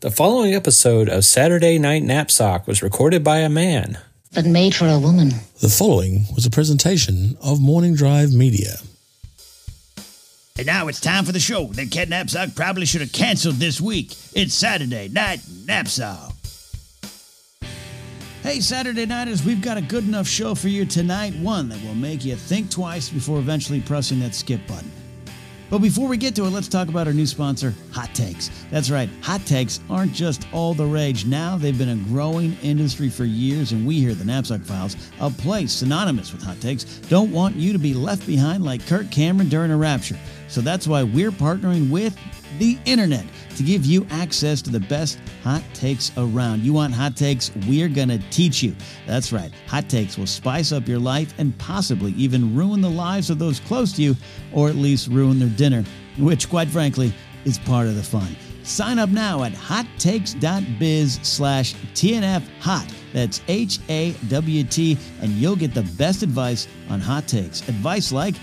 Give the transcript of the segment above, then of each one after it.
The following episode of Saturday Night Knapsack was recorded by a man. But made for a woman. The following was a presentation of Morning Drive Media. And now it's time for the show that Cat Knapsack probably should have canceled this week. It's Saturday Night Knapsack. Hey, Saturday Nighters, we've got a good enough show for you tonight. One that will make you think twice before eventually pressing that skip button. But before we get to it, let's talk about our new sponsor, Hot Takes. That's right, Hot Takes aren't just all the rage. Now they've been a growing industry for years, and we here at the Knapsack Files, a place synonymous with Hot Takes, don't want you to be left behind like Kirk Cameron during a rapture. So that's why we're partnering with the internet to give you access to the best hot takes around. You want hot takes? We're going to teach you. That's right. Hot takes will spice up your life and possibly even ruin the lives of those close to you, or at least ruin their dinner, which, quite frankly, is part of the fun. Sign up now at hottakes.biz slash TNF hot. That's H A W T, and you'll get the best advice on hot takes. Advice like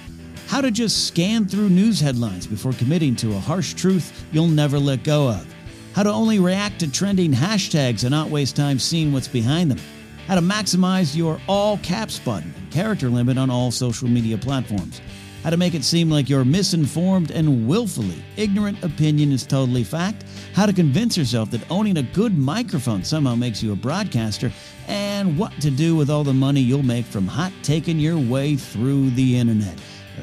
how to just scan through news headlines before committing to a harsh truth you'll never let go of. How to only react to trending hashtags and not waste time seeing what's behind them. How to maximize your all caps button and character limit on all social media platforms. How to make it seem like your misinformed and willfully ignorant opinion is totally fact. How to convince yourself that owning a good microphone somehow makes you a broadcaster. And what to do with all the money you'll make from hot taking your way through the internet.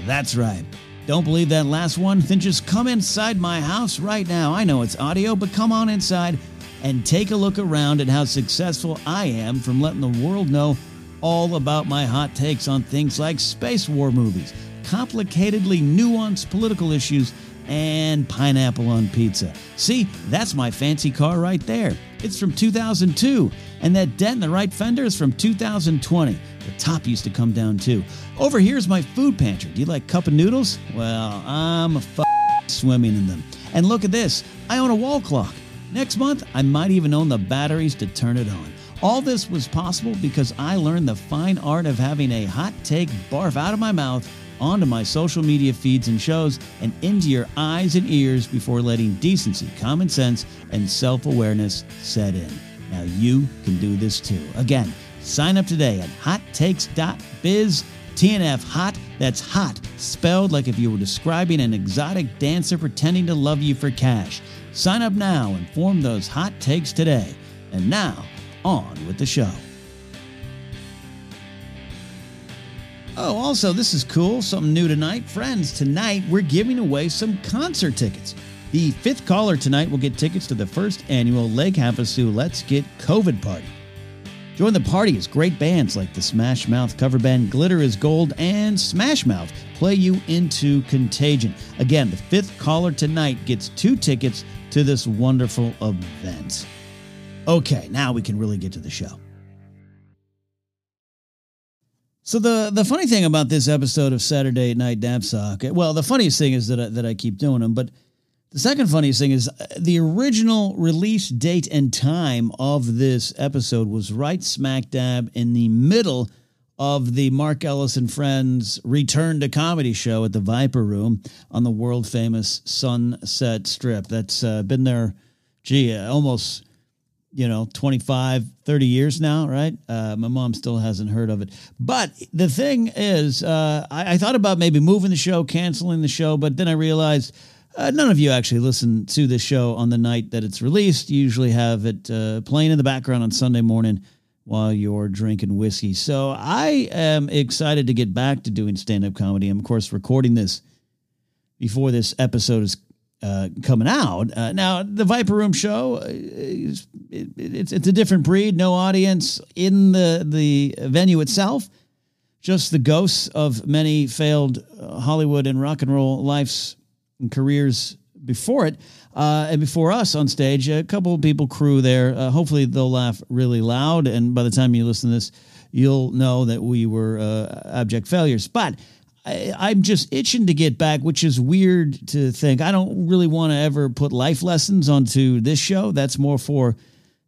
That's right. Don't believe that last one? Then just come inside my house right now. I know it's audio, but come on inside and take a look around at how successful I am from letting the world know all about my hot takes on things like space war movies, complicatedly nuanced political issues, and pineapple on pizza. See, that's my fancy car right there. It's from 2002, and that dent in the right fender is from 2020. The top used to come down too. Over here's my food pantry. Do you like cup of noodles? Well, I'm a f- swimming in them. And look at this I own a wall clock. Next month, I might even own the batteries to turn it on. All this was possible because I learned the fine art of having a hot take barf out of my mouth onto my social media feeds and shows and into your eyes and ears before letting decency, common sense, and self awareness set in. Now you can do this too. Again, sign up today at hottakes.biz. TNF hot, that's hot, spelled like if you were describing an exotic dancer pretending to love you for cash. Sign up now and form those hot takes today. And now, on with the show. Oh, also, this is cool. Something new tonight. Friends, tonight we're giving away some concert tickets. The fifth caller tonight will get tickets to the first annual Lake Havasu Let's Get COVID party. Join the party as great bands like the Smash Mouth cover band Glitter is Gold and Smash Mouth play you into Contagion. Again, the fifth caller tonight gets two tickets to this wonderful event. Okay, now we can really get to the show. So the the funny thing about this episode of Saturday Night Knapsack, well, the funniest thing is that I, that I keep doing them, but the second funniest thing is uh, the original release date and time of this episode was right smack dab in the middle of the Mark Ellis and Friends return to comedy show at the Viper Room on the world famous Sunset Strip. That's uh, been there, gee, almost you know 25 30 years now right? Uh, my mom still hasn't heard of it. But the thing is uh, I, I, thought about maybe moving the show canceling the show but then i realized uh, none of you actually listen to this show on the night that it's released. You usually have it uh, playing in the background on sunday morning while you're drinking whiskey. So i am excited to get back to doing stand-up comedy. I'm of course recording this before this episode is uh, coming out. Uh, now, the Viper Room show, uh, is, it, it's it's a different breed. No audience in the the venue itself. Just the ghosts of many failed uh, Hollywood and rock and roll lives and careers before it uh, and before us on stage. A couple of people crew there. Uh, hopefully they'll laugh really loud, and by the time you listen to this, you'll know that we were abject failures. But I, am just itching to get back, which is weird to think. I don't really want to ever put life lessons onto this show. That's more for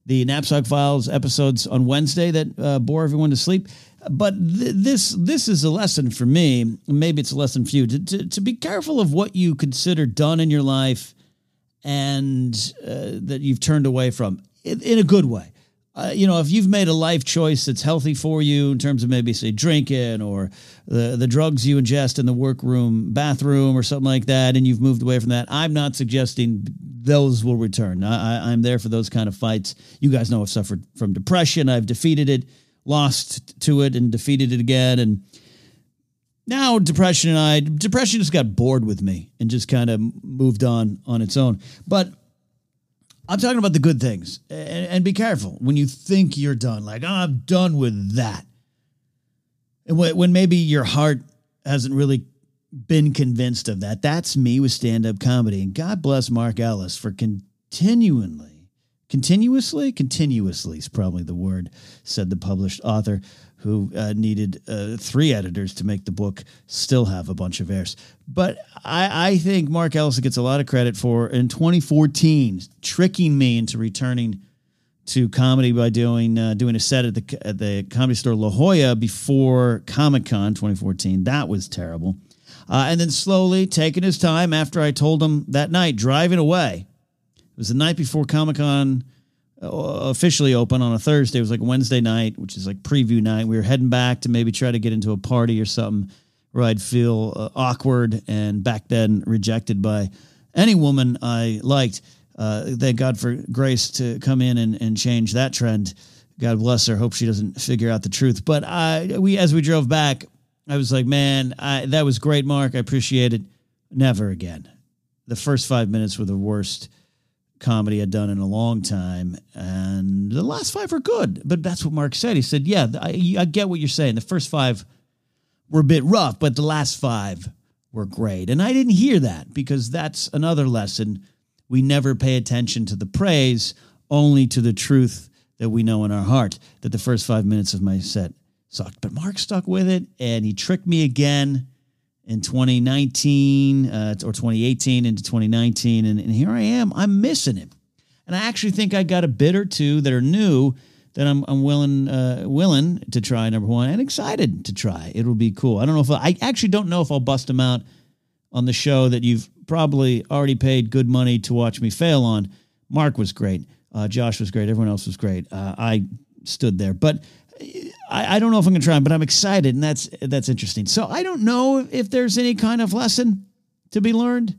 the Knapsack Files episodes on Wednesday that uh, bore everyone to sleep. But th- this this is a lesson for me. Maybe it's a lesson for you to, to, to be careful of what you consider done in your life and uh, that you've turned away from in, in a good way. Uh, you know, if you've made a life choice that's healthy for you in terms of maybe say drinking or the the drugs you ingest in the workroom bathroom or something like that, and you've moved away from that, I'm not suggesting those will return. I, I'm there for those kind of fights. You guys know I've suffered from depression. I've defeated it, lost to it, and defeated it again, and now depression and I depression just got bored with me and just kind of moved on on its own. But I'm talking about the good things. And, and be careful when you think you're done, like, oh, I'm done with that. And when, when maybe your heart hasn't really been convinced of that. That's me with stand up comedy. And God bless Mark Ellis for continually, continuously, continuously is probably the word, said the published author who uh, needed uh, three editors to make the book still have a bunch of errors. But I, I, think Mark Ellison gets a lot of credit for in 2014 tricking me into returning to comedy by doing uh, doing a set at the at the comedy store La Jolla before Comic Con 2014. That was terrible. Uh, and then slowly taking his time after I told him that night driving away. It was the night before Comic Con officially open on a Thursday. It was like Wednesday night, which is like preview night. We were heading back to maybe try to get into a party or something where I'd feel uh, awkward and back then rejected by any woman I liked. Uh, thank God for Grace to come in and, and change that trend. God bless her. Hope she doesn't figure out the truth. But I, we, as we drove back, I was like, man, I, that was great, Mark. I appreciate it. Never again. The first five minutes were the worst comedy I'd done in a long time, and the last five were good. But that's what Mark said. He said, "Yeah, I, I get what you're saying. The first five were a bit rough, but the last five were great." And I didn't hear that because that's another lesson. We never pay attention to the praise, only to the truth that we know in our heart. That the first five minutes of my set sucked, but Mark stuck with it, and he tricked me again in 2019 uh, or 2018 into 2019. And, and, here I am. I'm missing him. And I actually think I got a bit or two that are new that I'm, I'm willing uh, willing to try, number one, and excited to try. It'll be cool. I don't know if I, I actually don't know if I'll bust them out on the show that you've probably already paid good money to watch me fail on. Mark was great. Uh, Josh was great. Everyone else was great. Uh, I stood there. But I, I don't know if I'm going to try, but I'm excited, and that's that's interesting. So I don't know if there's any kind of lesson to be learned,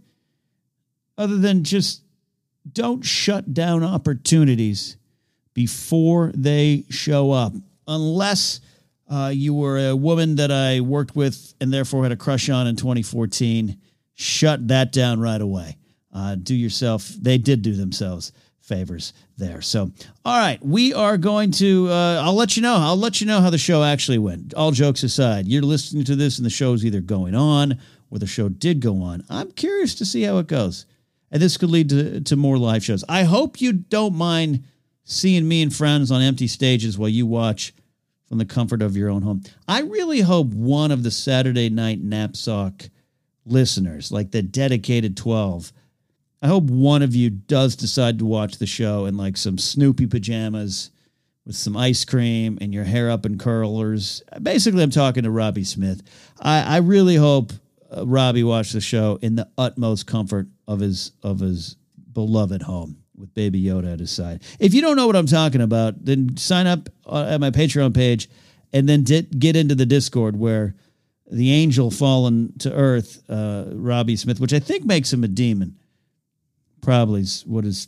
other than just don't shut down opportunities before they show up, unless uh, you were a woman that I worked with and therefore had a crush on in 2014. Shut that down right away. Uh, do yourself. They did do themselves favors there. So, all right, we are going to. Uh, I'll let you know. I'll let you know how the show actually went. All jokes aside, you're listening to this, and the show's either going on or the show did go on. I'm curious to see how it goes, and this could lead to to more live shows. I hope you don't mind seeing me and friends on empty stages while you watch from the comfort of your own home. I really hope one of the Saturday night knapsack listeners, like the dedicated twelve I hope one of you does decide to watch the show in like some Snoopy pajamas with some ice cream and your hair up in curlers. Basically, I'm talking to Robbie Smith. I, I really hope uh, Robbie watched the show in the utmost comfort of his of his beloved home with Baby Yoda at his side. If you don't know what I'm talking about, then sign up uh, at my Patreon page and then get into the Discord where the angel fallen to earth, uh, Robbie Smith, which I think makes him a demon probably is what his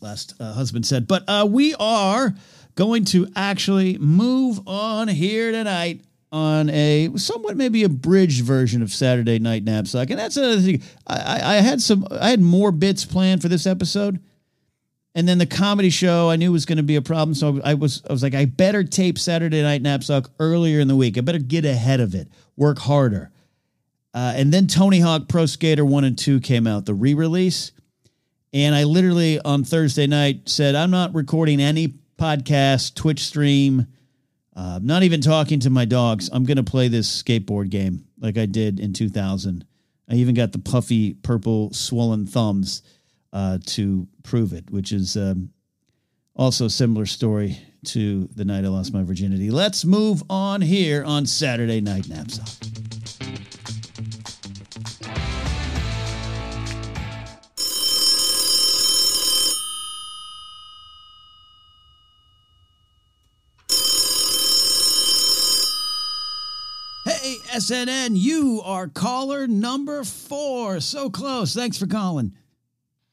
last uh, husband said. But uh, we are going to actually move on here tonight on a somewhat maybe a bridge version of Saturday Night Knapsack, and that's another thing. I, I had some, I had more bits planned for this episode, and then the comedy show I knew was going to be a problem, so I was, I was like, I better tape Saturday Night Knapsack earlier in the week. I better get ahead of it, work harder. Uh, and then Tony Hawk Pro Skater 1 and 2 came out, the re release. And I literally on Thursday night said, I'm not recording any podcast, Twitch stream, uh, not even talking to my dogs. I'm going to play this skateboard game like I did in 2000. I even got the puffy purple swollen thumbs uh, to prove it, which is um, also a similar story to the night I lost my virginity. Let's move on here on Saturday Night Knapsack. SNN, you are caller number four. So close. Thanks for calling.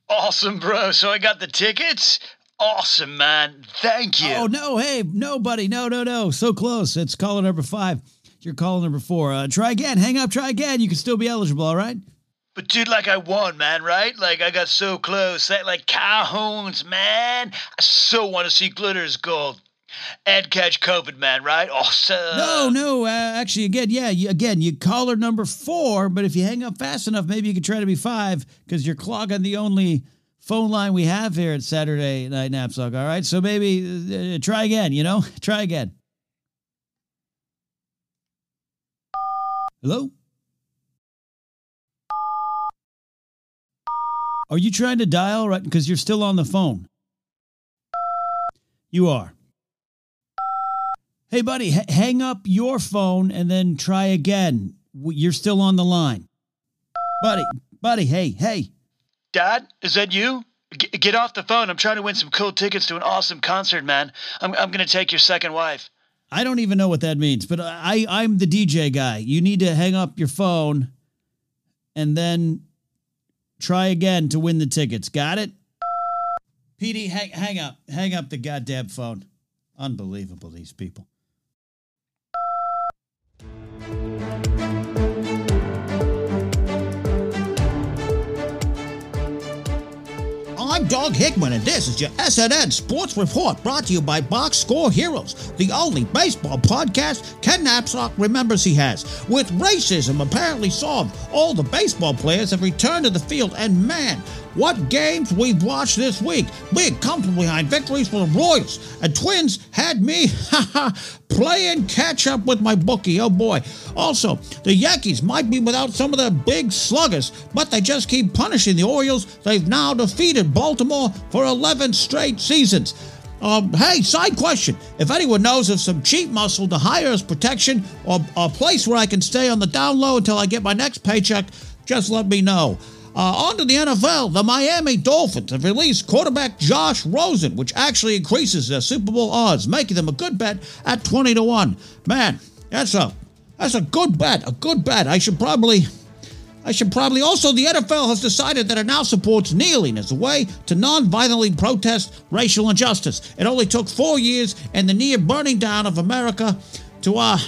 Awesome, bro. So I got the tickets. Awesome, man. Thank you. Oh, no. Hey, no, buddy. No, no, no. So close. It's caller number five. You're caller number four. Uh, try again. Hang up. Try again. You can still be eligible, all right? But dude, like I won, man, right? Like I got so close. That like Cajones, man. I so want to see Glitters Gold. And catch COVID, man, right? Awesome. No, no. Uh, actually, again, yeah. You, again, you caller number four, but if you hang up fast enough, maybe you could try to be five because you're clogging the only phone line we have here at Saturday Night Knapsack. All right. So maybe uh, try again, you know? try again. Hello? Are you trying to dial right? Because you're still on the phone. You are. Hey, buddy, h- hang up your phone and then try again. You're still on the line. Buddy, buddy, hey, hey. Dad, is that you? G- get off the phone. I'm trying to win some cool tickets to an awesome concert, man. I'm, I'm going to take your second wife. I don't even know what that means, but I, I'm the DJ guy. You need to hang up your phone and then try again to win the tickets. Got it? PD, hang, hang up. Hang up the goddamn phone. Unbelievable, these people. Doug Hickman, and this is your SNN Sports Report brought to you by Box Score Heroes, the only baseball podcast Ken Knapsack remembers he has. With racism apparently solved, all the baseball players have returned to the field, and man, what games we've watched this week. Big, comfortable behind victories for the Royals. And Twins had me, playing catch up with my bookie. Oh boy. Also, the Yankees might be without some of their big sluggers, but they just keep punishing the Orioles. They've now defeated Baltimore for 11 straight seasons. Um, hey, side question. If anyone knows of some cheap muscle to hire as protection or a place where I can stay on the down low until I get my next paycheck, just let me know. Uh, on to the NFL. The Miami Dolphins have released quarterback Josh Rosen, which actually increases their Super Bowl odds, making them a good bet at 20 to 1. Man, that's a that's a good bet. A good bet. I should probably I should probably also the NFL has decided that it now supports kneeling as a way to non-violently protest racial injustice. It only took four years and the near burning down of America to uh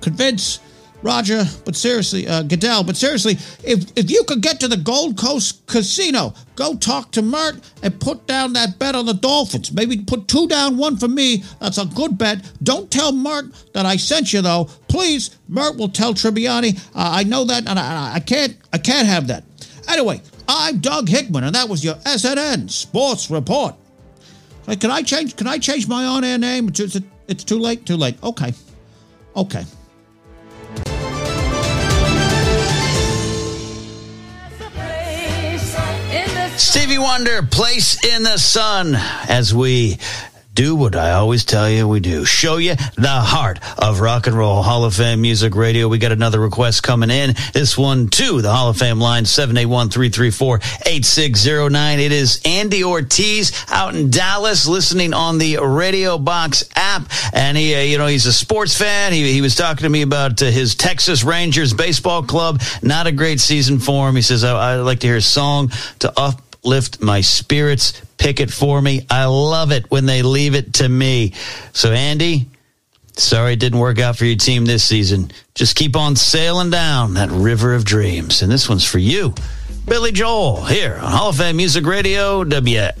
convince Roger, but seriously, uh, Goodell, but seriously, if if you could get to the Gold Coast Casino, go talk to Mert and put down that bet on the Dolphins. Maybe put two down, one for me. That's a good bet. Don't tell Mert that I sent you though. Please, Mert will tell Tribbiani. Uh, I know that, and I, I can't, I can't have that. Anyway, I'm Doug Hickman, and that was your SNN Sports Report. Can I change? Can I change my on-air name? It's, it's too late. Too late. Okay. Okay. Stevie Wonder, Place in the Sun, as we do what I always tell you we do. Show you the heart of rock and roll. Hall of Fame Music Radio. We got another request coming in. This one to the Hall of Fame line, 781-334-8609. It is Andy Ortiz out in Dallas listening on the Radio Box app. And he, uh, you know, he's a sports fan. He, he was talking to me about uh, his Texas Rangers baseball club. Not a great season for him. He says, I, I'd like to hear a song to uplift my spirits pick it for me. I love it when they leave it to me. So, Andy, sorry it didn't work out for your team this season. Just keep on sailing down that river of dreams. And this one's for you, Billy Joel, here on Hall of Fame Music Radio, WLDJ.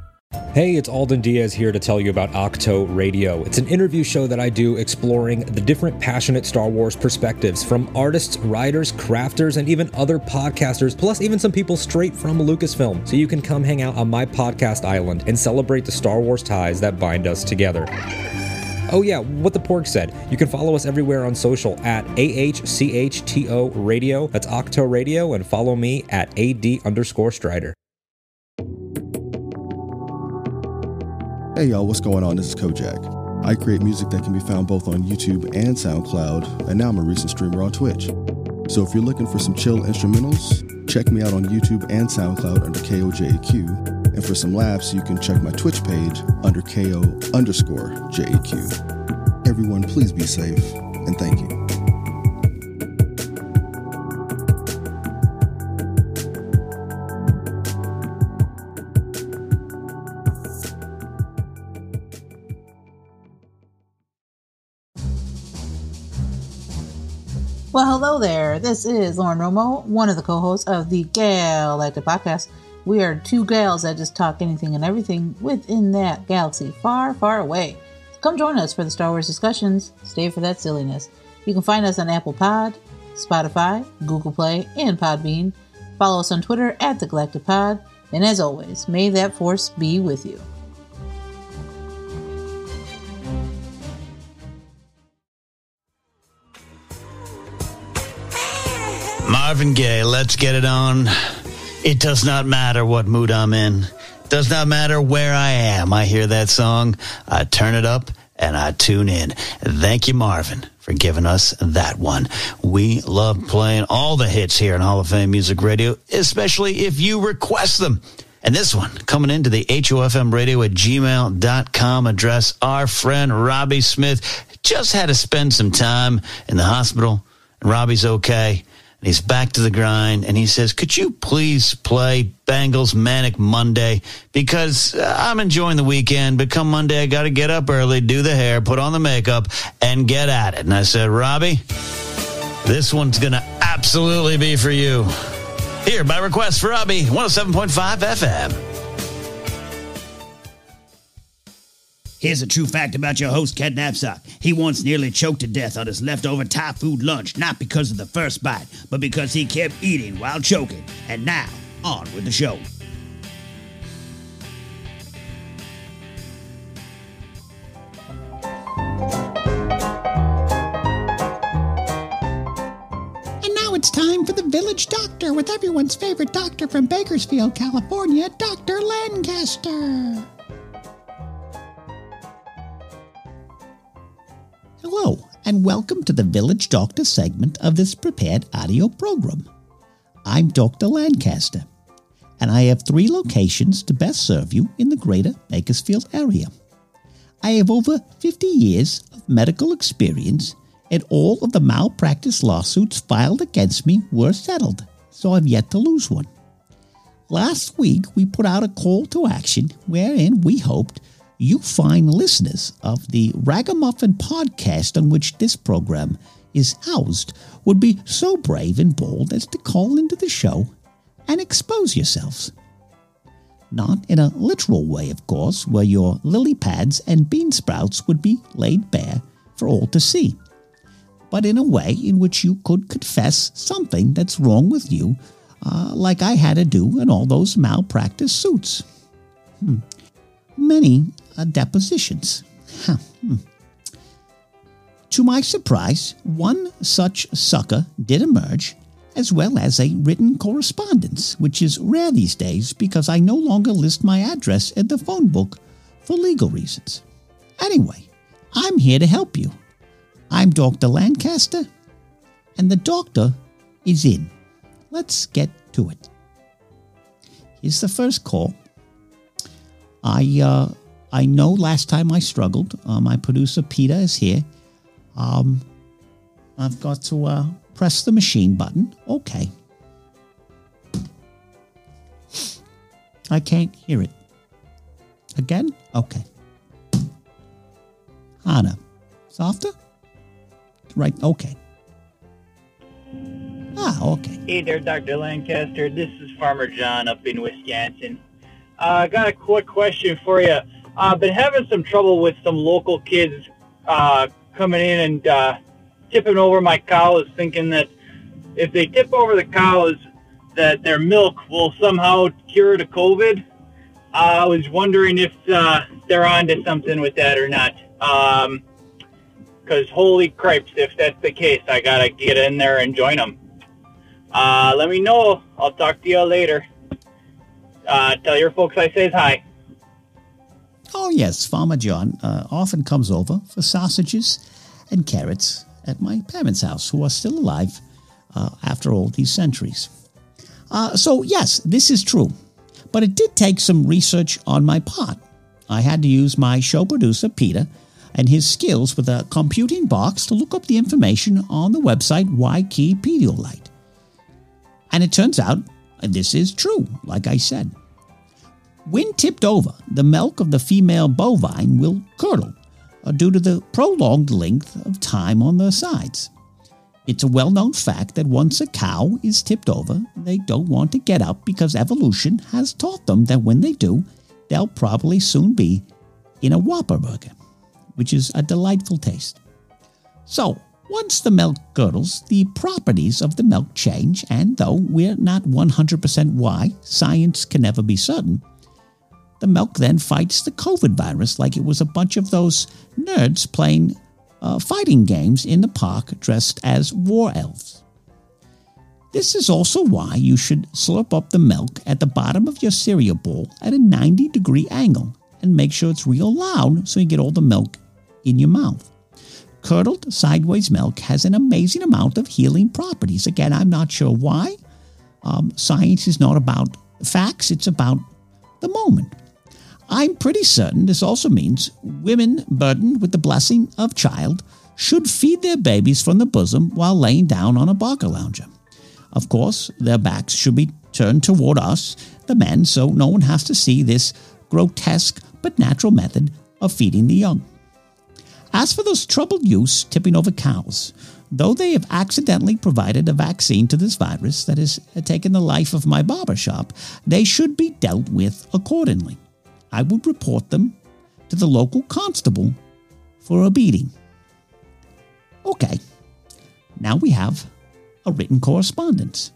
Hey, it's Alden Diaz here to tell you about Ahch-To Radio. It's an interview show that I do exploring the different passionate Star Wars perspectives from artists, writers, crafters, and even other podcasters, plus even some people straight from Lucasfilm. So you can come hang out on my podcast island and celebrate the Star Wars ties that bind us together. Oh, yeah, what the Porg said. You can follow us everywhere on social at AHCHTO Radio. That's Ahch-To Radio, and follow me at AD underscore Strider. Hey y'all, what's going on? This is Kojak. I create music that can be found both on YouTube and SoundCloud, and now I'm a recent streamer on Twitch. So if you're looking for some chill instrumentals, check me out on YouTube and SoundCloud under KOJAQ. And for some laughs, you can check my Twitch page under KO underscore JAQ. Everyone, please be safe, and thank you. Well, hello there. This is Lauren Romo, one of the co hosts of the Galactic Podcast. We are two gals that just talk anything and everything within that galaxy far, far away. Come join us for the Star Wars discussions. Stay for that silliness. You can find us on Apple Pod, Spotify, Google Play, and Podbean. Follow us on Twitter at the Galactic Pod. And as always, may that force be with you. Marvin Gaye, let's get it on. It does not matter what mood I'm in. Does not matter where I am. I hear that song, I turn it up and I tune in. Thank you, Marvin, for giving us that one. We love playing all the hits here in Hall of Fame Music Radio, especially if you request them. And this one coming into the HOFM radio at gmail.com address. Our friend Robbie Smith just had to spend some time in the hospital. And Robbie's okay. And he's back to the grind. And he says, Could you please play Bangles Manic Monday? Because uh, I'm enjoying the weekend, but come Monday, I got to get up early, do the hair, put on the makeup, and get at it. And I said, Robbie, this one's going to absolutely be for you. Here, by request for Robbie, 107.5 FM. Here's a true fact about your host, Ken Knapsack. He once nearly choked to death on his leftover Thai food lunch, not because of the first bite, but because he kept eating while choking. And now, on with the show. And now it's time for the Village Doctor with everyone's favorite doctor from Bakersfield, California, Dr. Lancaster. Hello, and welcome to the Village Doctor segment of this prepared audio program. I'm Dr. Lancaster, and I have three locations to best serve you in the greater Bakersfield area. I have over 50 years of medical experience, and all of the malpractice lawsuits filed against me were settled, so I've yet to lose one. Last week, we put out a call to action wherein we hoped you fine listeners of the Ragamuffin podcast on which this program is housed would be so brave and bold as to call into the show and expose yourselves. Not in a literal way, of course, where your lily pads and bean sprouts would be laid bare for all to see, but in a way in which you could confess something that's wrong with you, uh, like I had to do in all those malpractice suits. Hmm. Many uh, depositions. Huh. Hmm. To my surprise, one such sucker did emerge, as well as a written correspondence, which is rare these days because I no longer list my address in the phone book for legal reasons. Anyway, I'm here to help you. I'm Dr. Lancaster, and the doctor is in. Let's get to it. Here's the first call. I uh, I know last time I struggled. Uh, my producer Peter is here. Um, I've got to uh, press the machine button. Okay. I can't hear it. Again? Okay. Hana. Softer? Right, okay. Ah, okay. Hey there, Dr. Lancaster. This is Farmer John up in Wisconsin. I uh, got a quick question for you. I've been having some trouble with some local kids uh, coming in and uh, tipping over my cows, thinking that if they tip over the cows, that their milk will somehow cure the COVID. I was wondering if uh, they're onto something with that or not. Because um, holy cripes, if that's the case, I gotta get in there and join them. Uh, let me know. I'll talk to you later. Uh, tell your folks I says hi. Oh, yes, Farmer John uh, often comes over for sausages and carrots at my parents' house, who are still alive uh, after all these centuries. Uh, so, yes, this is true. But it did take some research on my part. I had to use my show producer, Peter, and his skills with a computing box to look up the information on the website Waikiki Pedialyte. And it turns out this is true, like I said. When tipped over, the milk of the female bovine will curdle uh, due to the prolonged length of time on the sides. It's a well known fact that once a cow is tipped over, they don't want to get up because evolution has taught them that when they do, they'll probably soon be in a Whopper burger, which is a delightful taste. So, once the milk curdles, the properties of the milk change, and though we're not 100% why, science can never be certain, the milk then fights the COVID virus like it was a bunch of those nerds playing uh, fighting games in the park dressed as war elves. This is also why you should slurp up the milk at the bottom of your cereal bowl at a 90 degree angle and make sure it's real loud so you get all the milk in your mouth. Curdled sideways milk has an amazing amount of healing properties. Again, I'm not sure why. Um, science is not about facts, it's about the moment. I'm pretty certain this also means women burdened with the blessing of child should feed their babies from the bosom while laying down on a Barcalounger. Of course, their backs should be turned toward us, the men, so no one has to see this grotesque but natural method of feeding the young. As for those troubled youths tipping over cows, though they have accidentally provided a vaccine to this virus that has taken the life of my barber shop, they should be dealt with accordingly. I would report them to the local constable for a beating. Okay, now we have a written correspondence.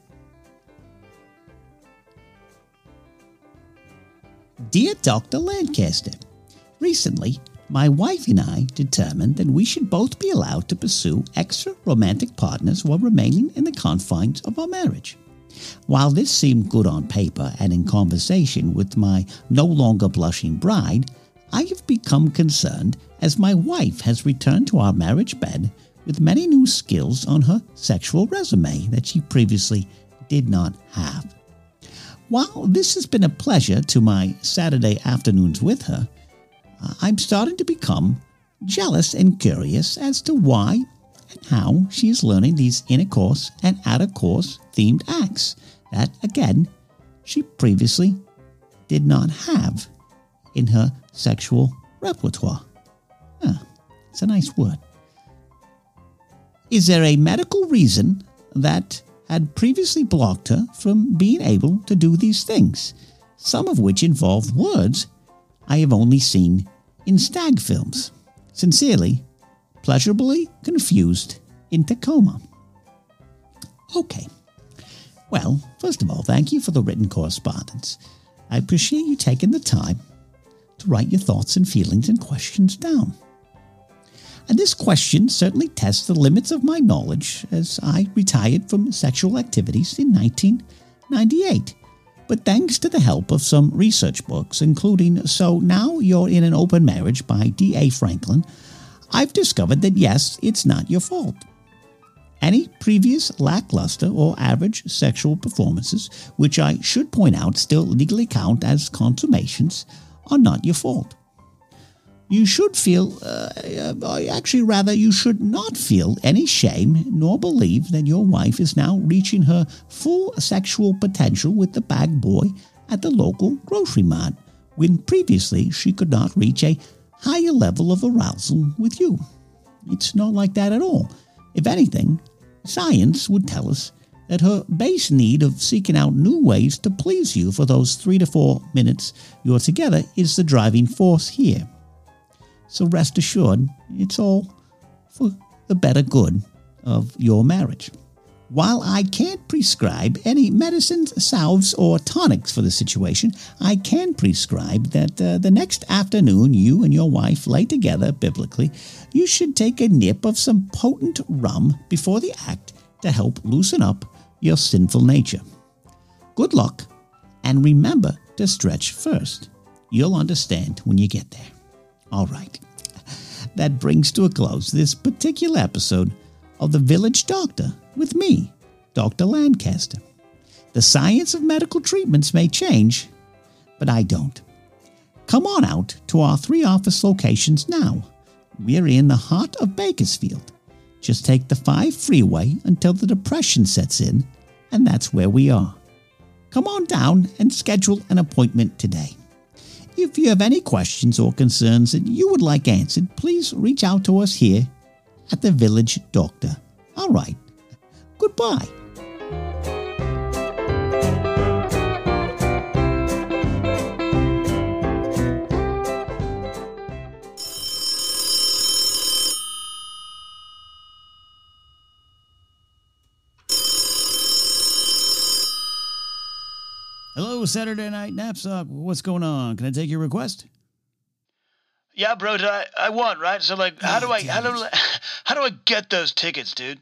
Dear Dr. Lancaster, recently my wife and I determined that we should both be allowed to pursue extra romantic partners while remaining in the confines of our marriage. While this seemed good on paper and in conversation with my no longer blushing bride, I have become concerned as my wife has returned to our marriage bed with many new skills on her sexual resume that she previously did not have. While this has been a pleasure to my Saturday afternoons with her, uh, I'm starting to become jealous and curious as to why and how she is learning these inner course and outer course themed acts that, again, she previously did not have in her sexual repertoire. Ah, it's a nice word. Is there a medical reason that had previously blocked her from being able to do these things, some of which involve words I have only seen in stag films. Sincerely, pleasurably confused in Tacoma. Okay. Well, first of all, thank you for the written correspondence. I appreciate you taking the time to write your thoughts and feelings and questions down. And this question certainly tests the limits of my knowledge as I retired from sexual activities in 1998 but thanks to the help of some research books, including So Now You're in an Open Marriage by D.A. Franklin, I've discovered that yes, it's not your fault. Any previous lackluster or average sexual performances, which I should point out still legally count as consummations, are not your fault. You should feel, uh, uh, actually, rather, you should not feel any shame nor believe that your wife is now reaching her full sexual potential with the bag boy at the local grocery mart, when previously she could not reach a higher level of arousal with you. It's not like that at all. If anything, science would tell us that her base need of seeking out new ways to please you for those three to four minutes you're together is the driving force here. So rest assured, it's all for the better good of your marriage. While I can't prescribe any medicines, salves, or tonics for the situation, I can prescribe that uh, the next afternoon you and your wife lay together biblically, you should take a nip of some potent rum before the act to help loosen up your sinful nature. Good luck, and remember to stretch first. You'll understand when you get there. All right. That brings to a close this particular episode of The Village Doctor with me, Dr. Lancaster. The science of medical treatments may change, but I don't. Come on out to our three office locations now. We're in the heart of Bakersfield. Just take the 5 freeway until the depression sets in, and that's where we are. Come on down and schedule an appointment today. If you have any questions or concerns that you would like answered, please reach out to us here at the Village Doctor. All right. Goodbye. Hello, Saturday Night Knapsack. Uh, what's going on? Can I take your request? Yeah, bro. Did I I won, right? So like, how do I how do I, how do I get those tickets, dude?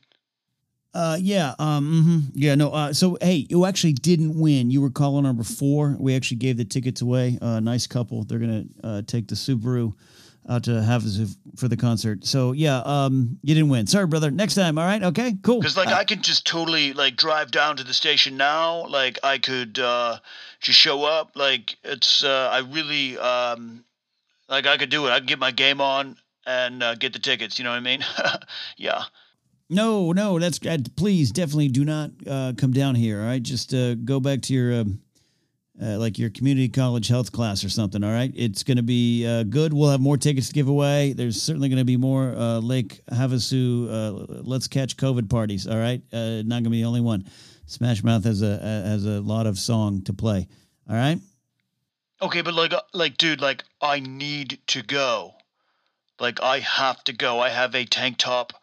Uh, yeah, um, mhm. yeah, no. Uh, so hey, you actually didn't win. You were caller number four. We actually gave the tickets away. Uh, nice couple. They're gonna uh, take the Subaru out to Havasu for the concert. So yeah, um, you didn't win. Sorry, brother. Next time. All right. Okay. Cool. Because like Uh, I can just totally like drive down to the station now. Like I could uh, just show up. Like it's uh, I really um, like I could do it. I can get my game on and uh, get the tickets. You know what I mean? yeah. No, no, that's uh, please definitely do not uh, come down here. All right, just uh, go back to your um, uh, like your community college health class or something. All right, it's going to be uh, good. We'll have more tickets to give away. There's certainly going to be more uh, Lake Havasu Let's Catch COVID parties. All right, not going to be the only one. Smash Mouth has a has a lot of song to play. All right. Okay, but like, like, dude, like, I need to go. Like, I have to go. I have a tank top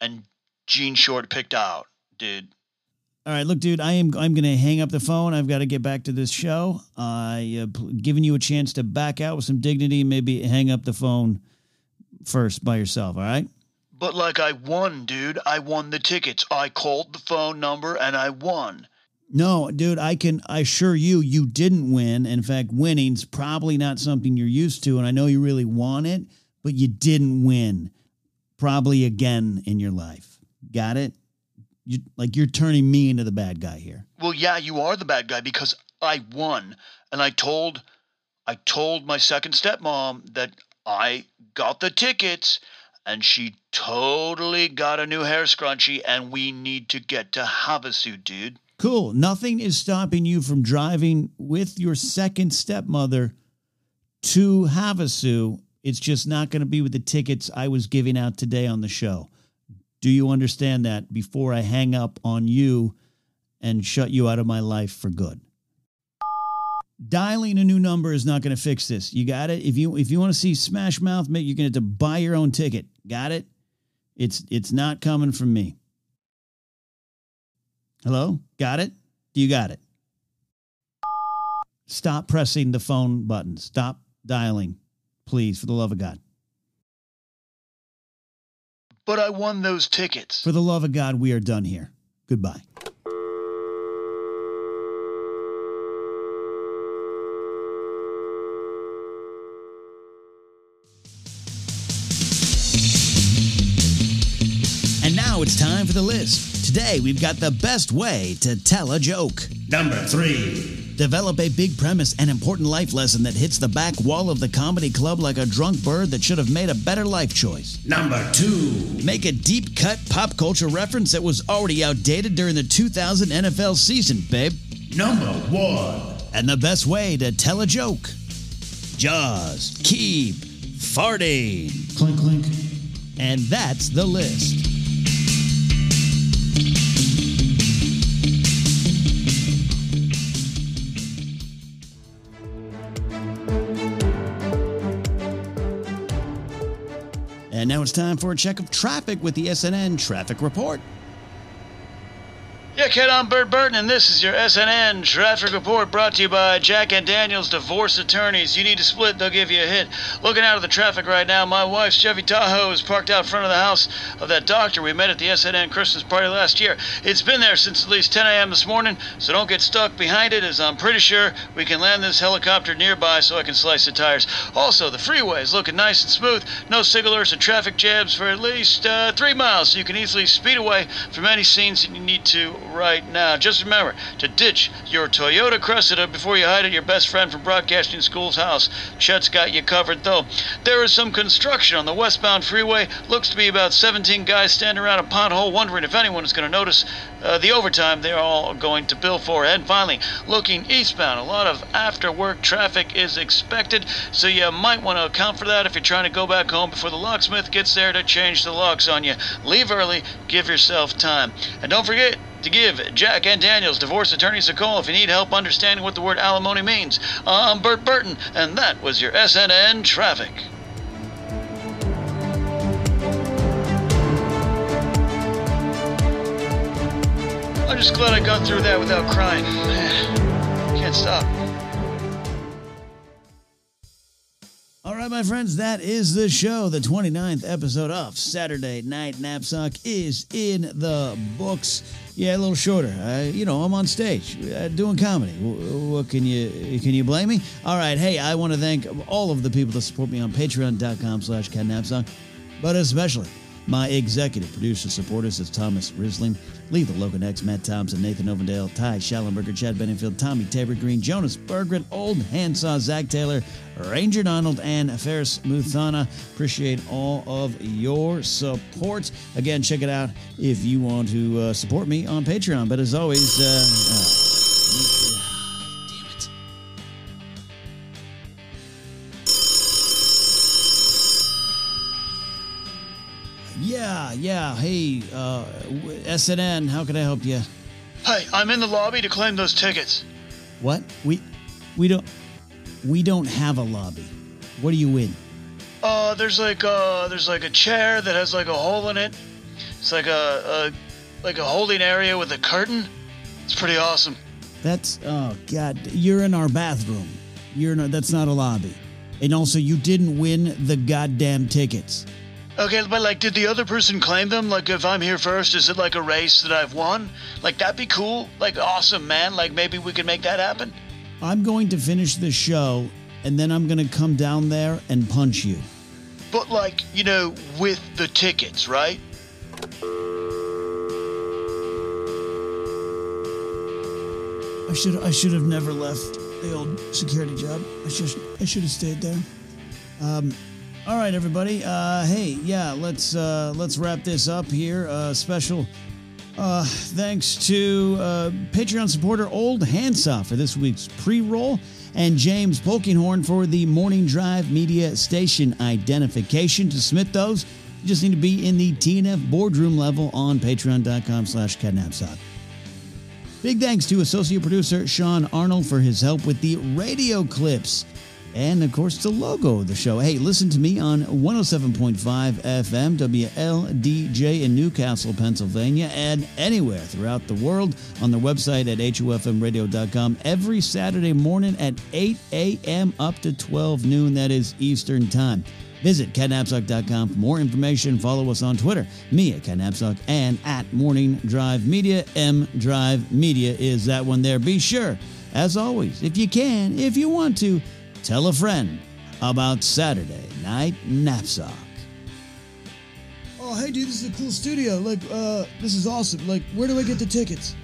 and jean short picked out, dude. All right, look, dude, I am I'm going to hang up the phone. I've got to get back to this show. I uh, giving you a chance to back out with some dignity. Maybe hang up the phone first by yourself. All right. But like, I won, dude. I won the tickets. I called the phone number and I won. No, dude, I can I assure you, you didn't win. In fact, winning's probably not something you're used to, and I know you really want it, but you didn't win. Probably again in your life. Got it? You like you're turning me into the bad guy here. Well, yeah, you are the bad guy because I won, and I told, I told my second stepmom that I got the tickets, and she totally got a new hair scrunchie, and we need to get to Havasu, dude. Cool. Nothing is stopping you from driving with your second stepmother to Havasu. It's just not going to be with the tickets I was giving out today on the show. Do you understand that before I hang up on you and shut you out of my life for good? Dialing a new number is not going to fix this. You got it? If you if you want to see Smash Mouth, you're going to have to buy your own ticket. Got it? It's it's not coming from me. Hello? Got it? Do you got it? Stop pressing the phone button. Stop dialing. Please, for the love of God. But I won those tickets. For the love of God, we are done here. Goodbye. And now it's time for the list. Today we've got the best way to tell a joke. Number three. Develop a big premise and important life lesson that hits the back wall of the comedy club like a drunk bird that should have made a better life choice. Number two. Make a deep cut pop culture reference that was already outdated during the 2000 NFL season, babe. Number one. And the best way to tell a joke. Jaws, keep farting. Clink, clink. And that's the list. Now it's time for a check of traffic with the SNN Traffic Report. Kid, I'm Bert Burton, and this is your SNN traffic report brought to you by Jack and Daniels Divorce Attorneys. You need to split, they'll give you a hit. Looking out at the traffic right now, my wife's Chevy Tahoe is parked out front of the house of that doctor we met at the SNN Christmas party last year. It's been there since at least 10 a.m. this morning, so don't get stuck behind it, as I'm pretty sure we can land this helicopter nearby so I can slice the tires. Also, the freeway is looking nice and smooth. No SigAlerts or traffic jams for at least uh, three miles, so you can easily speed away from any scenes that you need to right now. Just remember to ditch your Toyota Cressida before you hide at your best friend from Broadcasting School's house. Chet's got you covered, though. There is some construction on the westbound freeway. Looks to be about 17 guys standing around a pothole wondering if anyone is going to notice uh, the overtime they're all going to bill for. And finally, looking eastbound, a lot of after work traffic is expected, so you might want to account for that if you're trying to go back home before the locksmith gets there to change the locks on you. Leave early, give yourself time. And don't forget, to give Jack and Daniels divorce attorneys a call if you need help understanding what the word alimony means. I'm Bert Burton, and that was your SNN traffic. I'm just glad I got through that without crying. Can't stop. All right, my friends, that is the show. The 29th episode of Saturday Night Knapsack is in the books. Yeah, a little shorter. You know, I'm on stage uh, doing comedy. W- what can you can you blame me? All right, hey, I want to thank all of the people that support me on patreon.com slash Knapsack, but especially my executive producer supporters is Thomas Risling, Lethal Logan X, Matt Thompson, Nathan Ovendale, Ty Schallenberger, Chad Benningfield, Tommy Tabor Green, Jonas Berggren, Old Handsaw, Zach Taylor, Ranger Donald, and Ferris Muthana. Appreciate all of your support. Again, check it out if you want to uh, support me on Patreon. But as always, uh, Yeah. Hey, uh, SNN, how can I help you? Hey, I'm in the lobby to claim those tickets. What? We, we don't, we don't have a lobby. What are you in? Uh, there's like uh, there's like a chair that has like a hole in it. It's like a, a like a holding area with a curtain. It's pretty awesome. That's oh god, you're in our bathroom. You're in. A, that's not a lobby. And also, you didn't win the goddamn tickets. Okay, but like, did the other person claim them? Like, if I'm here first, is it like a race that I've won? Like, that'd be cool. Like, awesome, man. Like, maybe we could make that happen. I'm going to finish the show, and then I'm going to come down there and punch you. But like, you know, with the tickets, right? I should I should have never left the old security job. I should I should have stayed there. Um, all right, everybody. Uh, hey, yeah, let's uh, let's wrap this up here. Uh, special uh, thanks to uh, Patreon supporter Old Handsaw for this week's pre-roll, and James Polkinghorn for the Morning Drive Media Station identification. To submit those, you just need to be in the TNF boardroom level on Patreon.com/slash Catnapsock. Big thanks to associate producer Sean Arnold for his help with the radio clips. And of course, the logo of the show. Hey, listen to me on 107.5 FM, WLDJ in Newcastle, Pennsylvania, and anywhere throughout the world on their website at HOFMradio.com every Saturday morning at 8 a.m. up to 12 noon. That is Eastern Time. Visit catnapsuck.com for more information. Follow us on Twitter, me at catnapsuck, and at Morning Drive Media. M Drive Media is that one there. Be sure, as always, if you can, if you want to, tell a friend about Saturday Night Knapsack. Oh, hey, dude, this is a cool studio. Like, uh, this is awesome. Like, where do I get the tickets?